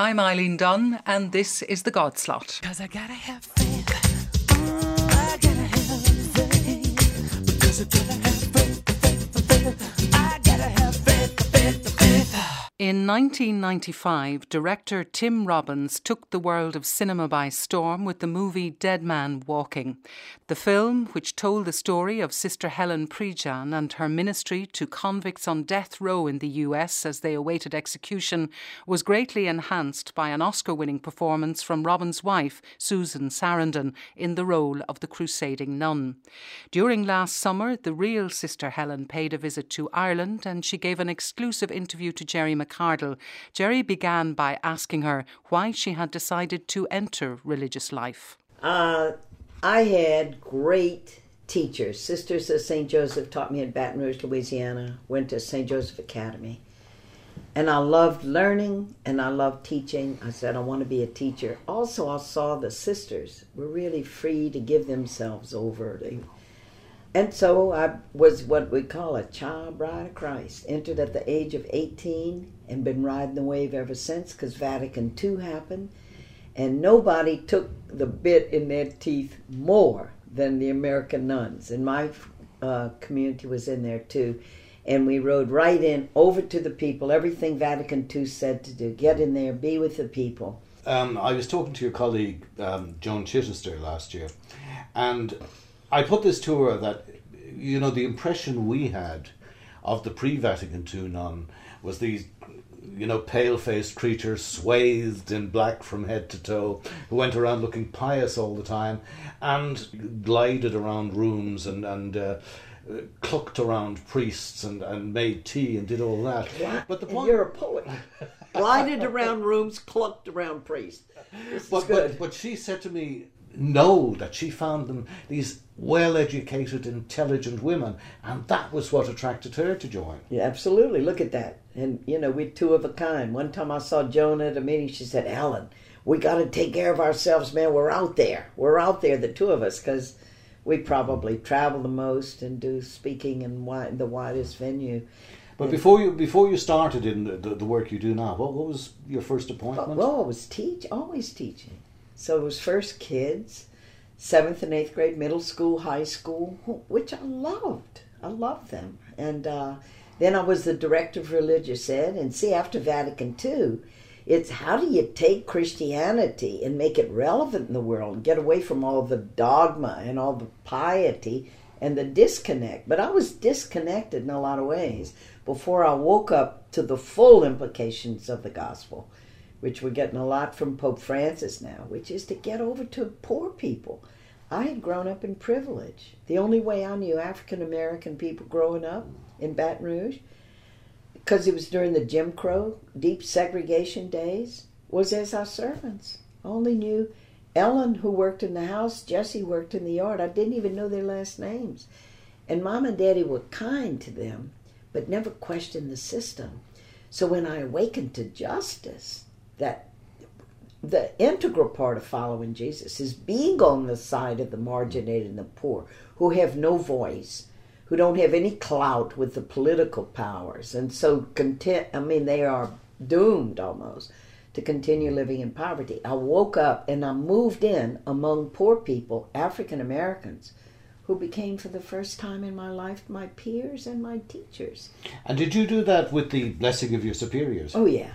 I'm Eileen Dunn, and this is The God Slot. Cause In 1995, director Tim Robbins took the world of cinema by storm with the movie Dead Man Walking. The film, which told the story of Sister Helen Prejean and her ministry to convicts on death row in the US as they awaited execution, was greatly enhanced by an Oscar winning performance from Robbins' wife, Susan Sarandon, in the role of the crusading nun. During last summer, the real Sister Helen paid a visit to Ireland and she gave an exclusive interview to Gerry McArdle. Gerry began by asking her why she had decided to enter religious life. Uh, I had great teachers. Sisters of St. Joseph taught me in Baton Rouge, Louisiana, went to St. Joseph Academy. And I loved learning and I loved teaching. I said, I want to be a teacher. Also, I saw the sisters were really free to give themselves over. They, and so I was what we call a child bride of Christ. Entered at the age of 18 and been riding the wave ever since because Vatican II happened. And nobody took the bit in their teeth more than the American nuns. And my uh, community was in there too. And we rode right in over to the people, everything Vatican II said to do get in there, be with the people. Um, I was talking to your colleague um, Joan Chittister last year, and I put this to her that you know the impression we had of the pre-Vatican II nun was these you know pale-faced creatures swathed in black from head to toe who went around looking pious all the time and glided around rooms and and uh, clucked around priests and, and made tea and did all that. But the point, you're a poet. Glided around rooms, clucked around priests. This is good. but but she said to me, no, that she found them these well-educated, intelligent women, and that was what attracted her to join. Yeah, absolutely. Look at that. And, you know, we're two of a kind. One time I saw Joan at a meeting, she said, Alan, we got to take care of ourselves, man. We're out there. We're out there, the two of us, because we probably travel the most and do speaking in wi- the widest venue. But before you before you started in the, the, the work you do now, what, what was your first appointment? Well, I was teach, always teaching. So it was first kids, seventh and eighth grade, middle school, high school, which I loved. I loved them. And uh, then I was the director of religious ed. And see, after Vatican II, it's how do you take Christianity and make it relevant in the world get away from all the dogma and all the piety and the disconnect. But I was disconnected in a lot of ways before I woke up to the full implications of the gospel which we're getting a lot from Pope Francis now, which is to get over to poor people. I had grown up in privilege. The only way I knew African American people growing up in Baton Rouge, because it was during the Jim Crow, deep segregation days, was as our servants. I only knew Ellen, who worked in the house, Jesse worked in the yard. I didn't even know their last names. And mom and daddy were kind to them, but never questioned the system. So when I awakened to justice, that the integral part of following Jesus is being on the side of the marginated and the poor who have no voice, who don't have any clout with the political powers, and so content. I mean, they are doomed almost to continue living in poverty. I woke up and I moved in among poor people, African Americans, who became for the first time in my life my peers and my teachers. And did you do that with the blessing of your superiors? Oh yeah,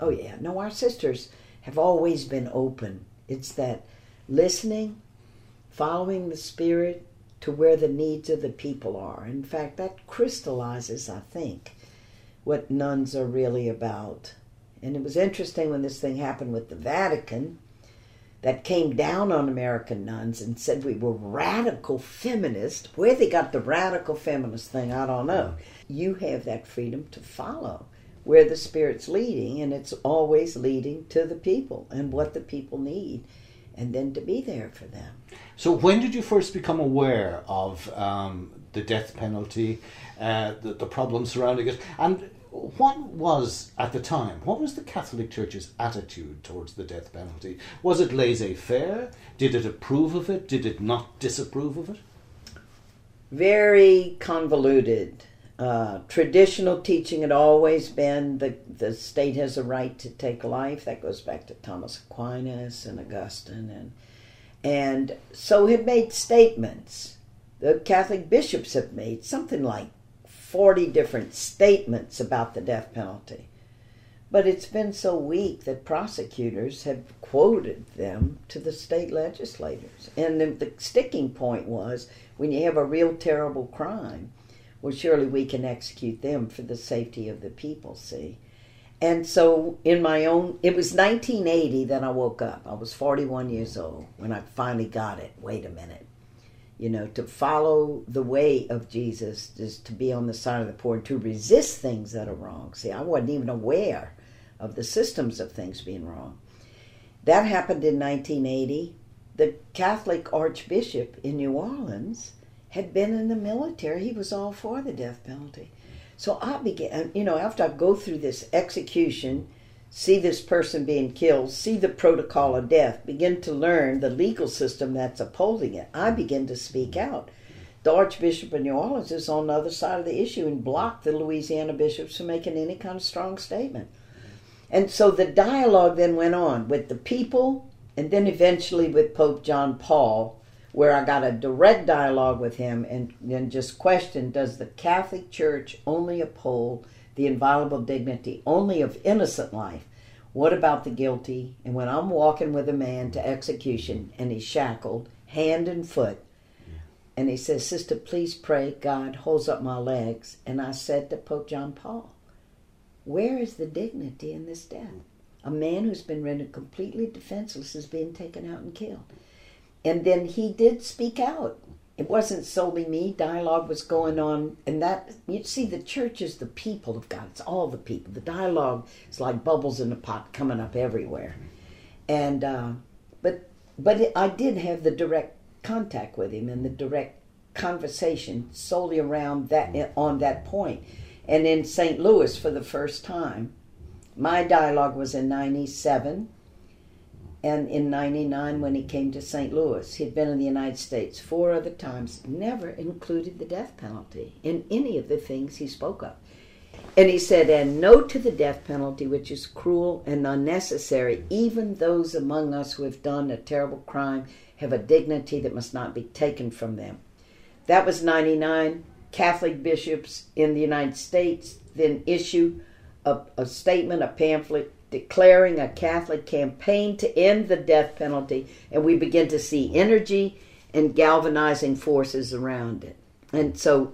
oh yeah. No, our sisters have always been open. It's that listening, following the spirit to where the needs of the people are. In fact, that crystallizes, I think, what nuns are really about. And it was interesting when this thing happened with the Vatican that came down on American nuns and said we were radical feminists. Where they got the radical feminist thing, I don't know. Mm. You have that freedom to follow where the Spirit's leading, and it's always leading to the people and what the people need, and then to be there for them. So when did you first become aware of um, the death penalty, uh, the, the problems surrounding it, and what was at the time? What was the Catholic Church's attitude towards the death penalty? Was it laissez-faire? Did it approve of it? Did it not disapprove of it? Very convoluted. Uh, traditional teaching had always been the the state has a right to take life. That goes back to Thomas Aquinas and Augustine, and and so had made statements. The Catholic bishops have made something like forty different statements about the death penalty, but it's been so weak that prosecutors have quoted them to the state legislators. And the, the sticking point was when you have a real terrible crime well, surely we can execute them for the safety of the people, see? And so, in my own, it was 1980 that I woke up. I was 41 years old when I finally got it. Wait a minute. You know, to follow the way of Jesus is to be on the side of the poor and to resist things that are wrong. See, I wasn't even aware of the systems of things being wrong. That happened in 1980. The Catholic Archbishop in New Orleans had been in the military. He was all for the death penalty. So I began, you know, after I go through this execution, see this person being killed, see the protocol of death, begin to learn the legal system that's upholding it, I begin to speak out. The Archbishop of New Orleans is on the other side of the issue and blocked the Louisiana bishops from making any kind of strong statement. And so the dialogue then went on with the people and then eventually with Pope John Paul where I got a direct dialogue with him and then just questioned Does the Catholic Church only uphold the inviolable dignity only of innocent life? What about the guilty? And when I'm walking with a man to execution and he's shackled, hand and foot, and he says, Sister, please pray, God holds up my legs. And I said to Pope John Paul, Where is the dignity in this death? A man who's been rendered completely defenseless is being taken out and killed. And then he did speak out. It wasn't solely me. Dialogue was going on, and that you see, the church is the people of God. It's all the people. The dialogue is like bubbles in a pot coming up everywhere. And uh, but but I did have the direct contact with him and the direct conversation solely around that on that point. And in St. Louis for the first time, my dialogue was in '97 and in 99 when he came to St. Louis. He'd been in the United States four other times, never included the death penalty in any of the things he spoke of. And he said, and no to the death penalty, which is cruel and unnecessary. Even those among us who have done a terrible crime have a dignity that must not be taken from them. That was 99. Catholic bishops in the United States then issue a, a statement, a pamphlet declaring a Catholic campaign to end the death penalty, and we begin to see energy and galvanizing forces around it. And so,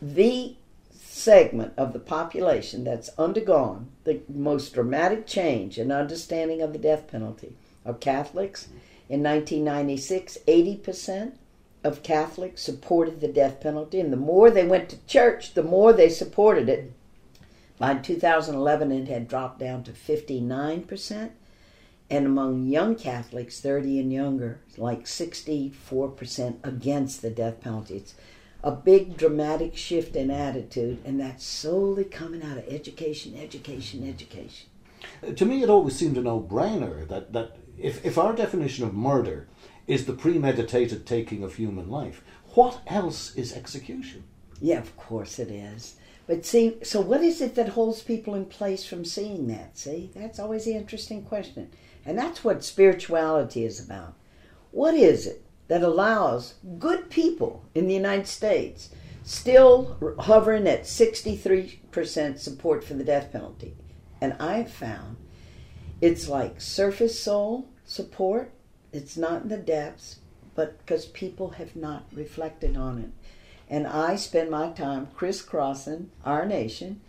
the segment of the population that's undergone the most dramatic change in understanding of the death penalty are Catholics. In 1996, 80% of Catholics supported the death penalty, and the more they went to church, the more they supported it. By 2011, it had dropped down to 59%. And among young Catholics, 30 and younger, like 64% against the death penalty. It's a big dramatic shift in attitude, and that's solely coming out of education, education, education. Uh, to me, it always seemed a no-brainer that, that if, if our definition of murder is the premeditated taking of human life, what else is execution? Yeah, of course it is. But see, so what is it that holds people in place from seeing that? See, that's always the interesting question. And that's what spirituality is about. What is it that allows good people in the United States still hovering at 63% support for the death penalty? And I've found it's like surface soul support, it's not in the depths, but because people have not reflected on it. And I spend my time crisscrossing our nation,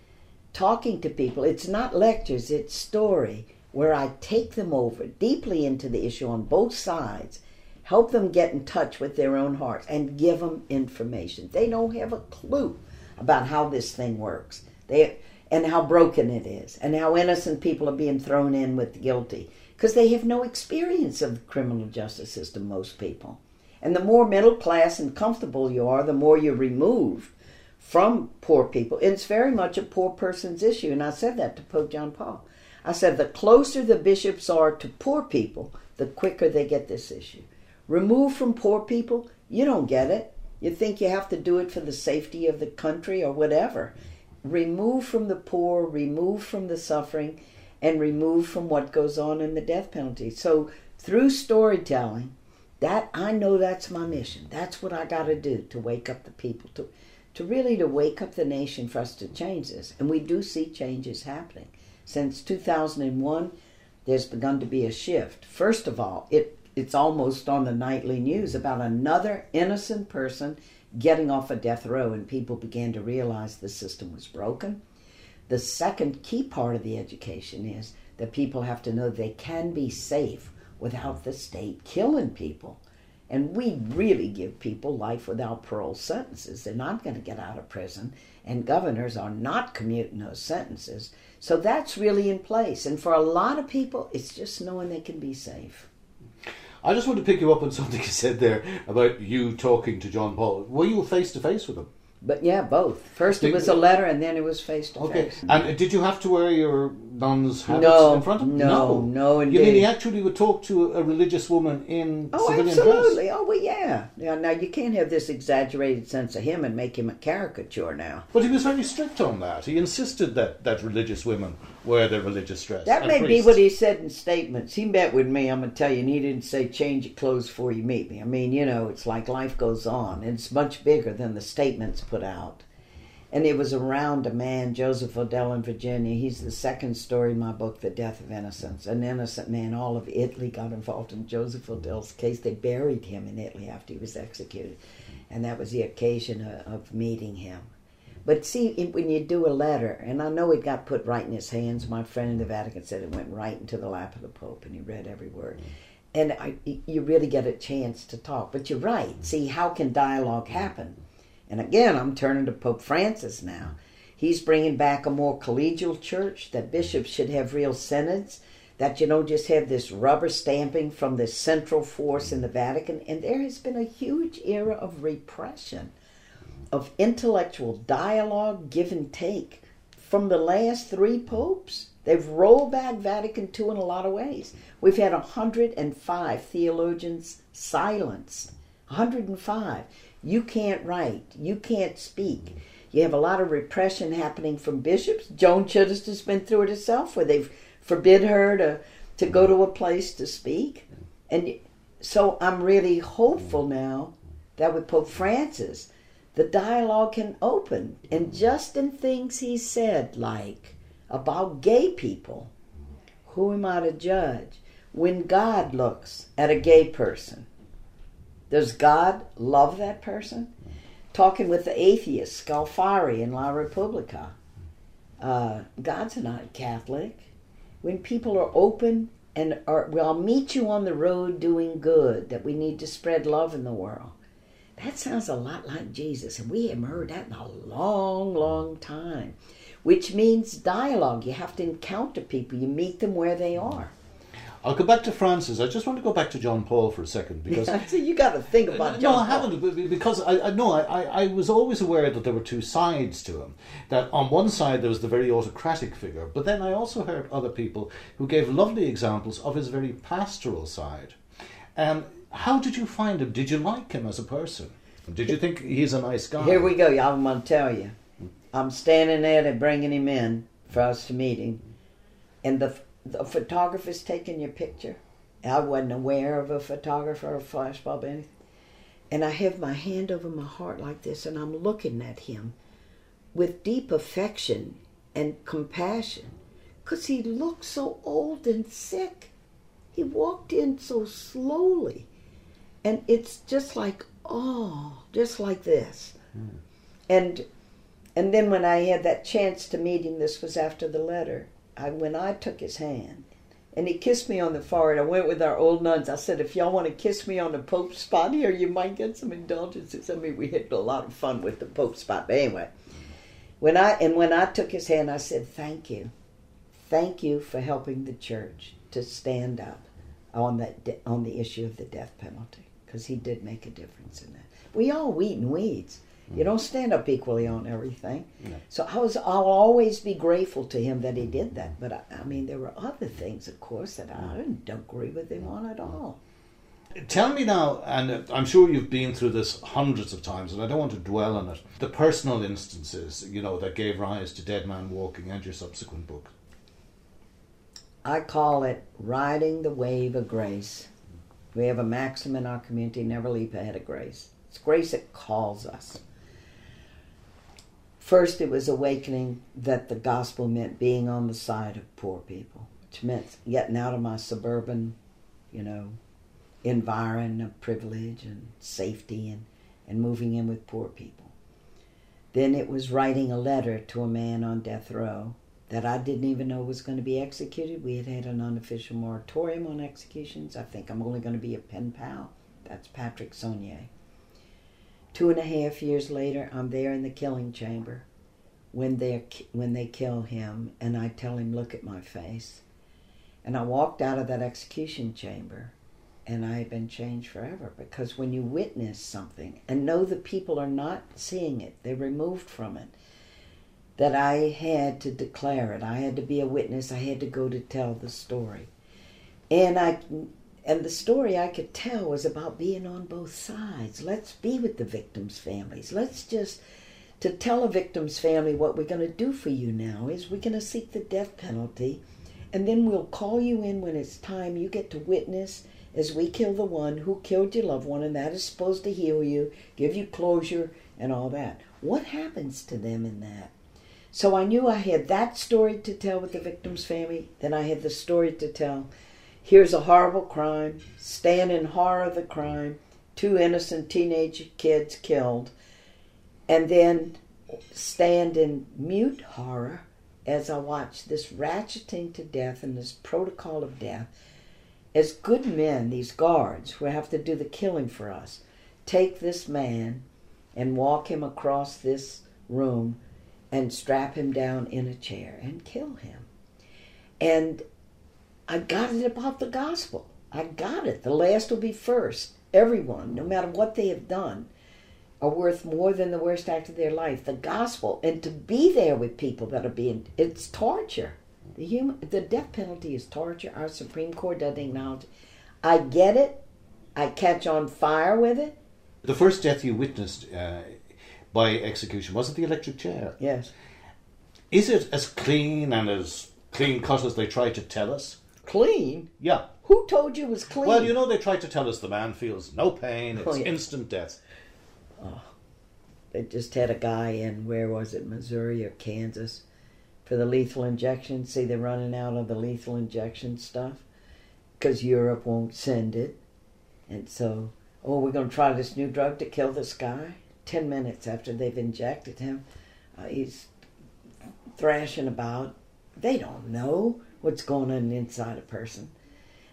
talking to people. It's not lectures, it's story, where I take them over deeply into the issue on both sides, help them get in touch with their own hearts, and give them information. They don't have a clue about how this thing works. They and how broken it is, and how innocent people are being thrown in with the guilty because they have no experience of the criminal justice system. Most people. And the more middle class and comfortable you are, the more you're removed from poor people. It's very much a poor person's issue. And I said that to Pope John Paul. I said, the closer the bishops are to poor people, the quicker they get this issue. Removed from poor people, you don't get it. You think you have to do it for the safety of the country or whatever. Remove from the poor, remove from the suffering, and remove from what goes on in the death penalty. So through storytelling, that I know that's my mission. That's what I got to do to wake up the people to to really to wake up the nation for us to change this. And we do see changes happening. Since 2001, there's begun to be a shift. First of all, it it's almost on the nightly news about another innocent person getting off a death row and people began to realize the system was broken. The second key part of the education is that people have to know they can be safe without the state killing people. And we really give people life without parole sentences. They're not going to get out of prison, and governors are not commuting those sentences. So that's really in place. And for a lot of people, it's just knowing they can be safe. I just want to pick you up on something you said there about you talking to John Paul. Were you face to face with him? But yeah, both. First it was a letter, and then it was face to face. Okay. face. And did you have to wear your nun's habits No, in front of him? no, no, You mean he indeed. actually would talk to a religious woman in Oh, civilian absolutely. dress? Oh, well, yeah. yeah. Now you can't have this exaggerated sense of him and make him a caricature now. But he was very strict on that. He insisted that, that religious women wear their religious dress. That and may be what he said in statements. He met with me, I'm going to tell you, and he didn't say change your clothes before you meet me. I mean, you know, it's like life goes on. It's much bigger than the statements put out. And it was around a man, Joseph O'Dell in Virginia. He's the second story in my book, The Death of Innocents. An innocent man, all of Italy got involved in Joseph O'Dell's case. They buried him in Italy after he was executed. And that was the occasion of, of meeting him. But see, when you do a letter, and I know it got put right in his hands. My friend in the Vatican said it went right into the lap of the Pope, and he read every word. And I, you really get a chance to talk. But you're right. See, how can dialogue happen? And again, I'm turning to Pope Francis now. He's bringing back a more collegial church, that bishops should have real synods, that you don't just have this rubber stamping from the central force in the Vatican. And there has been a huge era of repression of intellectual dialogue, give and take from the last three popes. They've rolled back Vatican II in a lot of ways. We've had 105 theologians silenced. 105. You can't write. You can't speak. You have a lot of repression happening from bishops. Joan Chittister's been through it herself, where they've forbid her to, to go to a place to speak. And so I'm really hopeful now that with Pope Francis, the dialogue can open. And just in things he said, like about gay people, who am I to judge? When God looks at a gay person, does God love that person? Talking with the atheist, Scalfari in La Repubblica. Uh, God's not Catholic. When people are open and are, well, I'll meet you on the road doing good, that we need to spread love in the world. That sounds a lot like Jesus, and we haven't heard that in a long, long time. Which means dialogue. You have to encounter people, you meet them where they are. I'll go back to Francis. I just want to go back to John Paul for a second because so you got to think about no, John I haven't be- be- because I, I no, I, I was always aware that there were two sides to him. That on one side there was the very autocratic figure, but then I also heard other people who gave lovely examples of his very pastoral side. Um, how did you find him? Did you like him as a person? Did you think he's a nice guy? Here we go. I'm going to tell you. I'm standing there, they're bringing him in for us to meet him. And the, the photographer's taking your picture. I wasn't aware of a photographer or flash bulb or anything. And I have my hand over my heart like this, and I'm looking at him with deep affection and compassion because he looked so old and sick. He walked in so slowly. And it's just like, oh, just like this. Hmm. And and then when I had that chance to meet him, this was after the letter. I when I took his hand, and he kissed me on the forehead. I went with our old nuns. I said, if y'all want to kiss me on the Pope's spot here, you might get some indulgences. I mean, we had a lot of fun with the Pope's spot. But anyway, when I and when I took his hand, I said, thank you, thank you for helping the church to stand up on that on the issue of the death penalty because he did make a difference in that. We all wheat and weeds. You don't stand up equally on everything. So I was I'll always be grateful to him that he did that. But I, I mean there were other things of course that I didn't agree with him on at all. Tell me now, and uh, I'm sure you've been through this hundreds of times, and I don't want to dwell on it. The personal instances, you know, that gave rise to Dead Man Walking and your subsequent book. I call it riding the wave of grace. We have a maxim in our community never leap ahead of grace. It's grace that calls us. First, it was awakening that the gospel meant being on the side of poor people, which meant getting out of my suburban, you know, environ of privilege and safety and, and moving in with poor people. Then it was writing a letter to a man on death row that I didn't even know was going to be executed. We had had an unofficial moratorium on executions. I think I'm only going to be a pen pal. That's Patrick Sonnier. Two and a half years later, I'm there in the killing chamber when they when they kill him, and I tell him, "Look at my face." And I walked out of that execution chamber, and I had been changed forever because when you witness something and know the people are not seeing it, they're removed from it that I had to declare it. I had to be a witness. I had to go to tell the story. And I and the story I could tell was about being on both sides. Let's be with the victims' families. Let's just to tell a victim's family what we're going to do for you now is we're going to seek the death penalty and then we'll call you in when it's time you get to witness as we kill the one who killed your loved one and that is supposed to heal you, give you closure and all that. What happens to them in that? So I knew I had that story to tell with the victim's family. Then I had the story to tell. Here's a horrible crime. Stand in horror of the crime. Two innocent teenage kids killed. And then stand in mute horror as I watch this ratcheting to death and this protocol of death. As good men, these guards who have to do the killing for us, take this man and walk him across this room and strap him down in a chair and kill him. And I got it about the gospel. I got it. The last will be first. Everyone, no matter what they have done, are worth more than the worst act of their life. The gospel, and to be there with people that are being, it's torture. The human, the death penalty is torture. Our Supreme Court doesn't acknowledge. It. I get it. I catch on fire with it. The first death you witnessed uh, by execution was it the electric chair? Yes. Is it as clean and as clean cut as they try to tell us? Clean? Yeah. Who told you it was clean? Well, you know, they try to tell us the man feels no pain, it's Oh, yeah. instant death. Oh, They just had a guy in where was it, Missouri or Kansas, for the lethal injection. See, they're running out of the lethal injection stuff because Europe won't send it, and so oh, we're going to try this new drug to kill this guy. Ten minutes after they've injected him, uh, he's thrashing about. They don't know what's going on inside a person.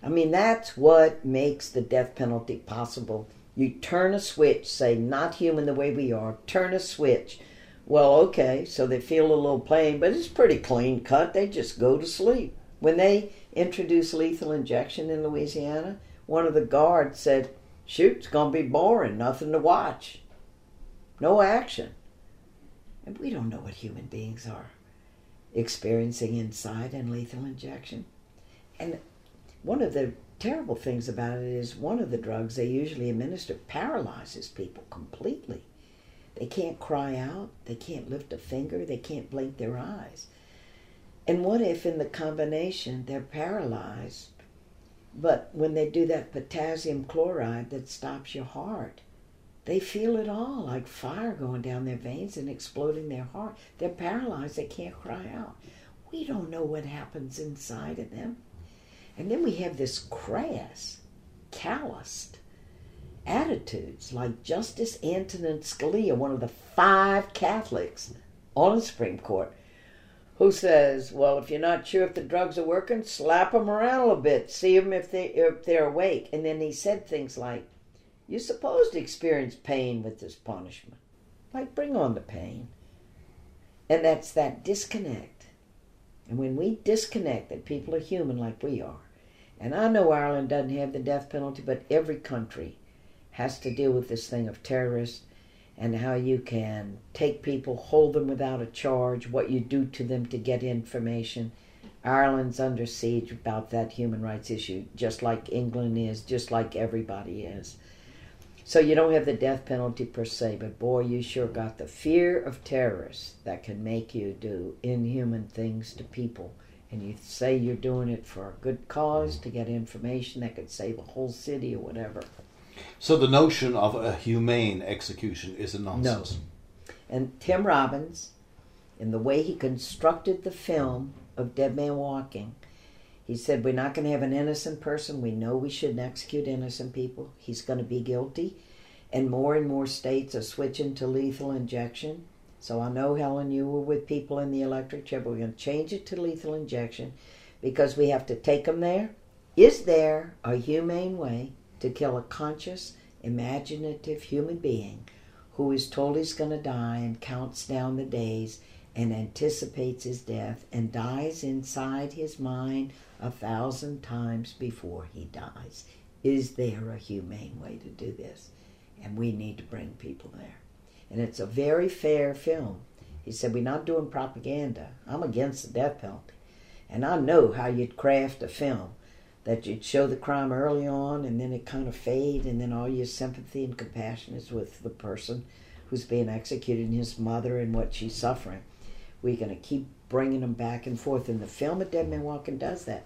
I mean, that's what makes the death penalty possible. You turn a switch, say, not human the way we are, turn a switch. Well, okay, so they feel a little pain, but it's pretty clean cut. They just go to sleep. When they introduced lethal injection in Louisiana, one of the guards said, Shoot, it's going to be boring, nothing to watch. No action. And we don't know what human beings are experiencing inside and lethal injection. And one of the terrible things about it is one of the drugs they usually administer paralyzes people completely. They can't cry out, they can't lift a finger, they can't blink their eyes. And what if in the combination they're paralyzed, but when they do that potassium chloride that stops your heart, they feel it all like fire going down their veins and exploding their heart. They're paralyzed, they can't cry out. We don't know what happens inside of them. And then we have this crass, calloused attitudes like Justice Antonin Scalia, one of the five Catholics on the Supreme Court, who says, "Well, if you're not sure if the drugs are working, slap them around a little bit, see them if they if they're awake." And then he said things like, "You're supposed to experience pain with this punishment, like bring on the pain." And that's that disconnect. And when we disconnect that people are human like we are, and I know Ireland doesn't have the death penalty, but every country has to deal with this thing of terrorists and how you can take people, hold them without a charge, what you do to them to get information. Ireland's under siege about that human rights issue, just like England is, just like everybody is. So you don't have the death penalty per se, but boy, you sure got the fear of terrorists that can make you do inhuman things to people. And you say you're doing it for a good cause to get information that could save a whole city or whatever. So the notion of a humane execution is a nonsense. No. And Tim Robbins, in the way he constructed the film of Dead Man Walking, he said, We're not going to have an innocent person. We know we shouldn't execute innocent people. He's going to be guilty. And more and more states are switching to lethal injection. So I know, Helen, you were with people in the electric chair, but we're going to change it to lethal injection because we have to take them there. Is there a humane way to kill a conscious, imaginative human being who is told he's going to die and counts down the days and anticipates his death and dies inside his mind a thousand times before he dies. Is there a humane way to do this? And we need to bring people there. And it's a very fair film. He said, We're not doing propaganda. I'm against the death penalty. And I know how you'd craft a film that you'd show the crime early on and then it kind of fade and then all your sympathy and compassion is with the person who's being executed and his mother and what she's suffering. We're going to keep bringing them back and forth. And the film of Dead Man Walking does that.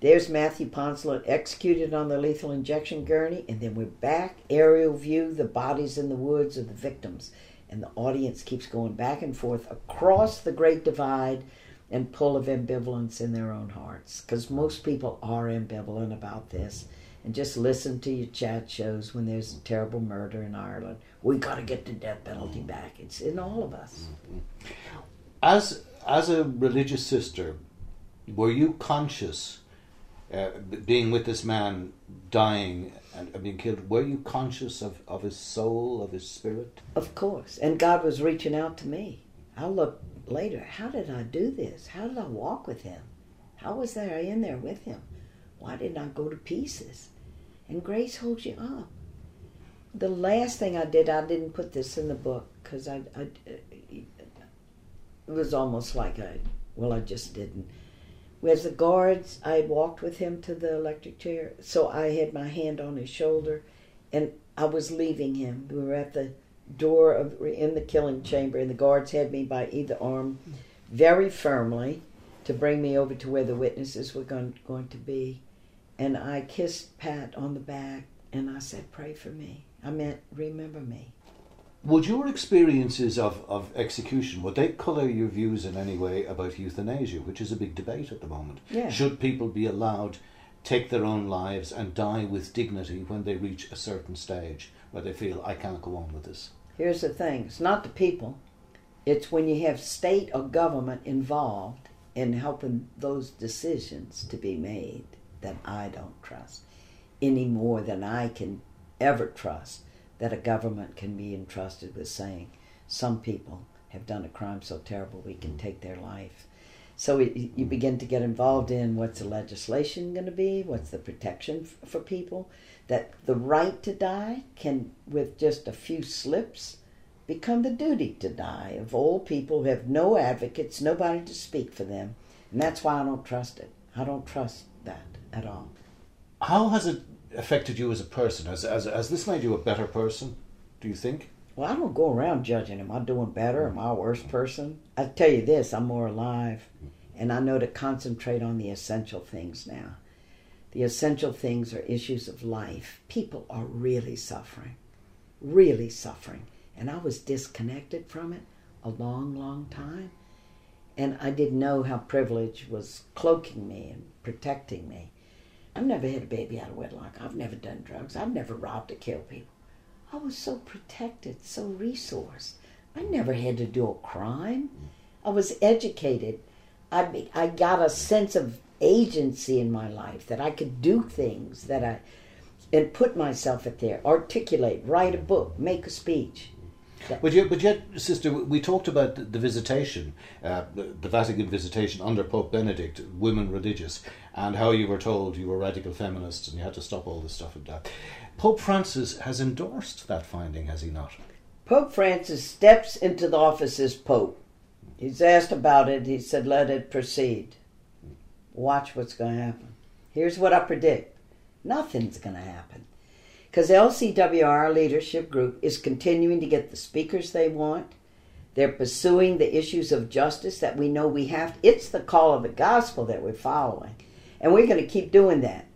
There's Matthew Poncelet executed on the lethal injection gurney, and then we're back, aerial view, the bodies in the woods of the victims. And the audience keeps going back and forth across the great divide and pull of ambivalence in their own hearts. Because most people are ambivalent about this. And just listen to your chat shows when there's a terrible murder in Ireland. We got to get the death penalty back. It's in all of us. Mm-hmm. As as a religious sister, were you conscious, uh, being with this man dying and being killed? Were you conscious of, of his soul, of his spirit? Of course. And God was reaching out to me. I look later. How did I do this? How did I walk with Him? How was I in there with Him? Why didn't I go to pieces? And grace holds you up. The last thing I did, I didn't put this in the book because I, I, it was almost like I, well, I just didn't. As the guards, I walked with him to the electric chair, so I had my hand on his shoulder, and I was leaving him. We were at the door of in the killing chamber, and the guards had me by either arm, very firmly, to bring me over to where the witnesses were going, going to be, and I kissed Pat on the back, and I said, "Pray for me." I meant, "Remember me." Would your experiences of, of execution, would they colour your views in any way about euthanasia, which is a big debate at the moment? Yeah. Should people be allowed take their own lives and die with dignity when they reach a certain stage where they feel I can't go on with this? Here's the thing it's not the people, it's when you have state or government involved in helping those decisions to be made that I don't trust any more than I can ever trust that a government can be entrusted with saying some people have done a crime so terrible we can take their life. So it, you mm. begin to get involved in what's the legislation going to be, what's the protection f- for people, that the right to die can, with just a few slips, become the duty to die of old people who have no advocates, nobody to speak for them. And that's why I don't trust it. I don't trust that at all. How has it affected you as a person? Has, has, has this made you a better person, do you think? Well, I don't go around judging. Am I doing better? Am I a worse person? I tell you this, I'm more alive. And I know to concentrate on the essential things now. The essential things are issues of life. People are really suffering, really suffering. And I was disconnected from it a long, long time. And I didn't know how privilege was cloaking me and protecting me. I've never had a baby out of wedlock. I've never done drugs. I've never robbed or killed people. I was so protected, so resourced. I never had to do a crime. I was educated. I, I got a sense of agency in my life that I could do things that I and put myself at there, articulate, write a book, make a speech. But yet, but yet, sister, we talked about the, visitation, uh, the, the Vatican visitation under Pope Benedict, women religious, and how you were told you were radical feminists and you had to stop all this stuff and that. Pope Francis has endorsed that finding, has he not? Pope Francis steps into the office as Pope. He's asked about it. He said, let it proceed. watch what's going to happen. Here's what I predict nothing's going to happen. Because LCWR leadership group is continuing to get the speakers they want. They're pursuing the issues of justice that we know we have. It's the call of the gospel that we're following. And we're going to keep doing that.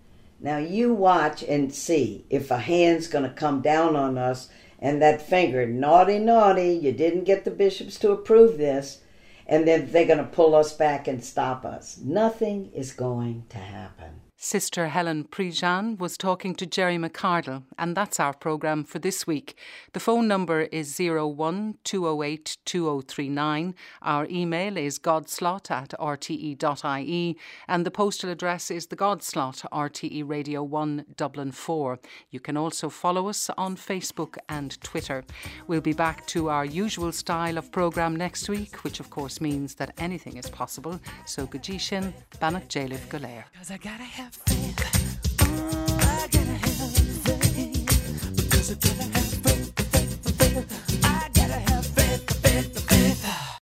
Now, you watch and see if a hand's going to come down on us and that finger, naughty, naughty, you didn't get the bishops to approve this, and then they're going to pull us back and stop us. Nothing is going to happen. Sister Helen Prejean was talking to Gerry McArdle, and that's our programme for this week. The phone number is 01 208 2039. Our email is godslot at rte.ie, and the postal address is the Godslot, RTE Radio 1, Dublin 4. You can also follow us on Facebook and Twitter. We'll be back to our usual style of programme next week, which of course means that anything is possible. So, Gajishin, Bannock Jalif Golair. Have faith. Oh, I gotta have faith. Because I gotta